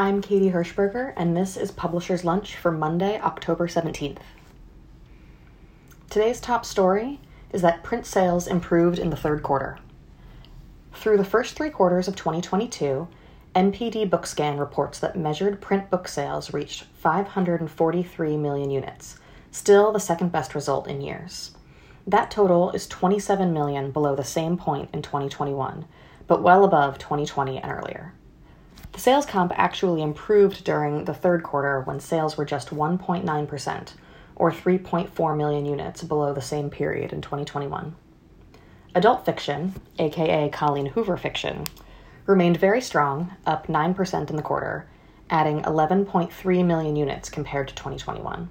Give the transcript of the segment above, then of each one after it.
I'm Katie Hirschberger, and this is Publisher's Lunch for Monday, October 17th. Today's top story is that print sales improved in the third quarter. Through the first three quarters of 2022, NPD Bookscan reports that measured print book sales reached 543 million units, still the second best result in years. That total is 27 million below the same point in 2021, but well above 2020 and earlier. The sales comp actually improved during the third quarter when sales were just 1.9%, or 3.4 million units below the same period in 2021. Adult fiction, aka Colleen Hoover fiction, remained very strong, up 9% in the quarter, adding 11.3 million units compared to 2021.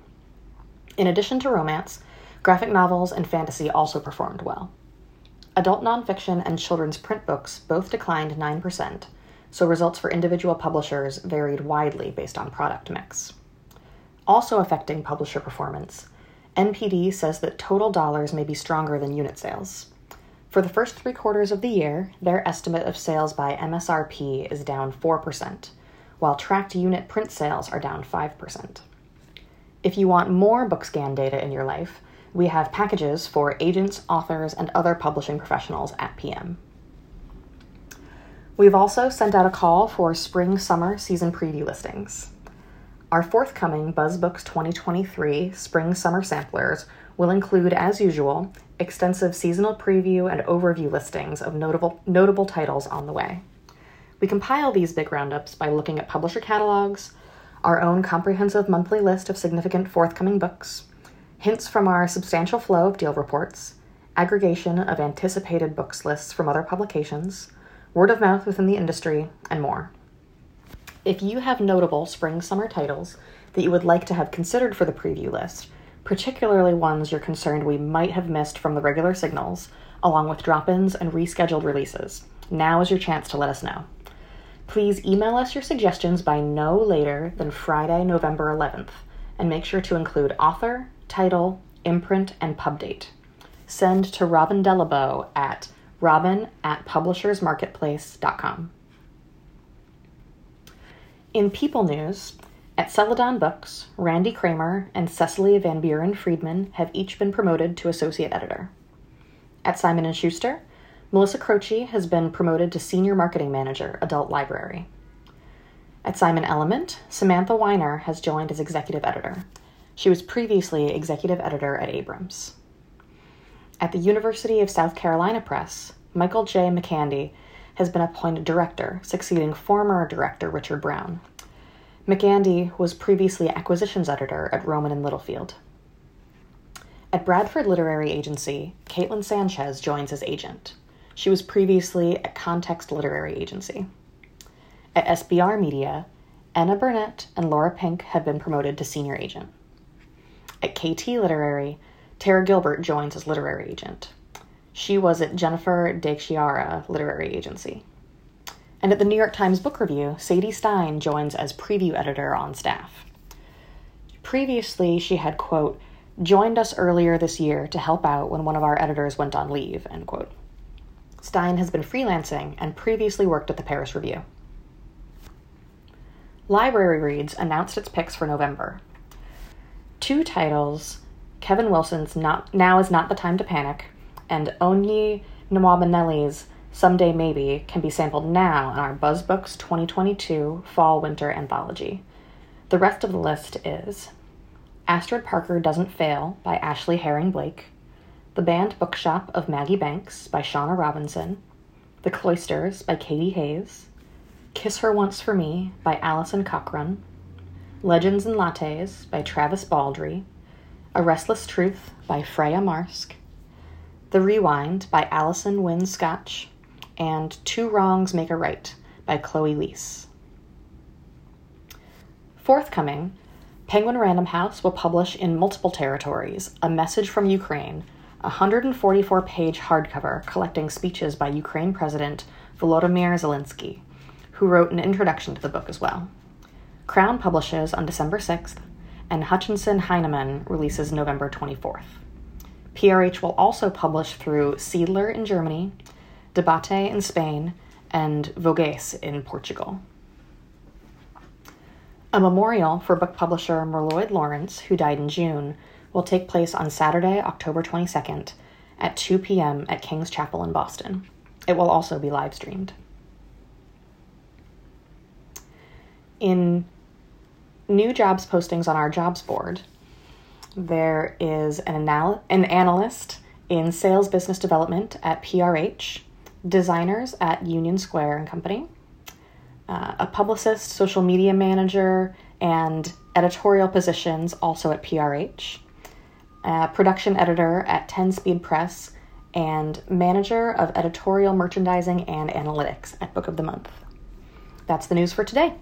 In addition to romance, graphic novels and fantasy also performed well. Adult nonfiction and children's print books both declined 9%, so results for individual publishers varied widely based on product mix. Also affecting publisher performance, NPD says that total dollars may be stronger than unit sales. For the first three quarters of the year, their estimate of sales by MSRP is down 4%, while tracked unit print sales are down 5%. If you want more Bookscan data in your life, we have packages for agents, authors, and other publishing professionals at PM. We've also sent out a call for spring summer season preview listings. Our forthcoming BuzzBooks 2023 spring summer samplers will include, as usual, extensive seasonal preview and overview listings of notable, notable titles on the way. We compile these big roundups by looking at publisher catalogs, our own comprehensive monthly list of significant forthcoming books, hints from our substantial flow of deal reports, aggregation of anticipated books lists from other publications, word of mouth within the industry, and more. If you have notable spring summer titles that you would like to have considered for the preview list, particularly ones you're concerned we might have missed from the regular signals, along with drop ins and rescheduled releases, now is your chance to let us know. Please email us your suggestions by no later than Friday, November 11th, and make sure to include author, title, imprint, and pub date. Send to Robin Delabo at robin at publishersmarketplace.com. In People News, at Celadon Books, Randy Kramer and Cecily Van Buren Friedman have each been promoted to associate editor. At Simon & Schuster, Melissa Croce has been promoted to senior marketing manager, adult library. At Simon Element, Samantha Weiner has joined as executive editor. She was previously executive editor at Abrams. At the University of South Carolina Press, Michael J. McGandy has been appointed director, succeeding former director Richard Brown. McGandy was previously acquisitions editor at Rowman and Littlefield. At Bradford Literary Agency, Caitlin Sanchez joins as agent. She was previously at Context Literary Agency. At SBR Media, Anna Burnett and Laura Pink have been promoted to senior agent. At KT Literary, Tara Gilbert joins as literary agent. She was at Jennifer De Chiara Literary Agency. And at the New York Times Book Review, Sadie Stein joins as preview editor on staff. Previously, she had, quote, joined us earlier this year to help out when one of our editors went on leave, end quote. Stein has been freelancing and previously worked at the Paris Review. Library Reads announced its picks for November two titles Kevin Wilson's not, Now is Not the Time to Panic and Onyi Nwabineli's Someday Maybe can be sampled now in our BuzzBooks 2022 Fall Winter Anthology. The rest of the list is Astrid Parker Doesn't Fail by Ashley Herring Blake, The Banned Bookshop of Maggie Banks by Shauna Robinson, The Cloisters by Katy Hays, Kiss Her Once for Me by Alison Cochrun, Legends and Lattes by Travis Baldree, A Restless Truth by Freya Marske, The Rewind by Allison Winn Scotch, and Two Wrongs Make a Right by Chloe Liese. Forthcoming, Penguin Random House will publish in multiple territories A Message from Ukraine, a 144 page hardcover collecting speeches by Ukraine President Volodymyr Zelensky, who wrote an introduction to the book as well. Crown publishes on December 6th, and Hutchinson Heinemann releases November 24th. PRH will also publish through Siedler in Germany, Debate in Spain, and Vogez in Portugal. A memorial for book publisher Merloyd Lawrence, who died in June, will take place on Saturday, October 22nd at 2 p.m. at King's Chapel in Boston. It will also be live streamed. In new jobs postings on our jobs board, there is an, anal- an analyst in sales business development at PRH, designers at Union Square and Company, uh, a publicist, social media manager, and editorial positions also at PRH, production editor at 10 Speed Press, and manager of editorial merchandising and analytics at Book of the Month. That's the news for today.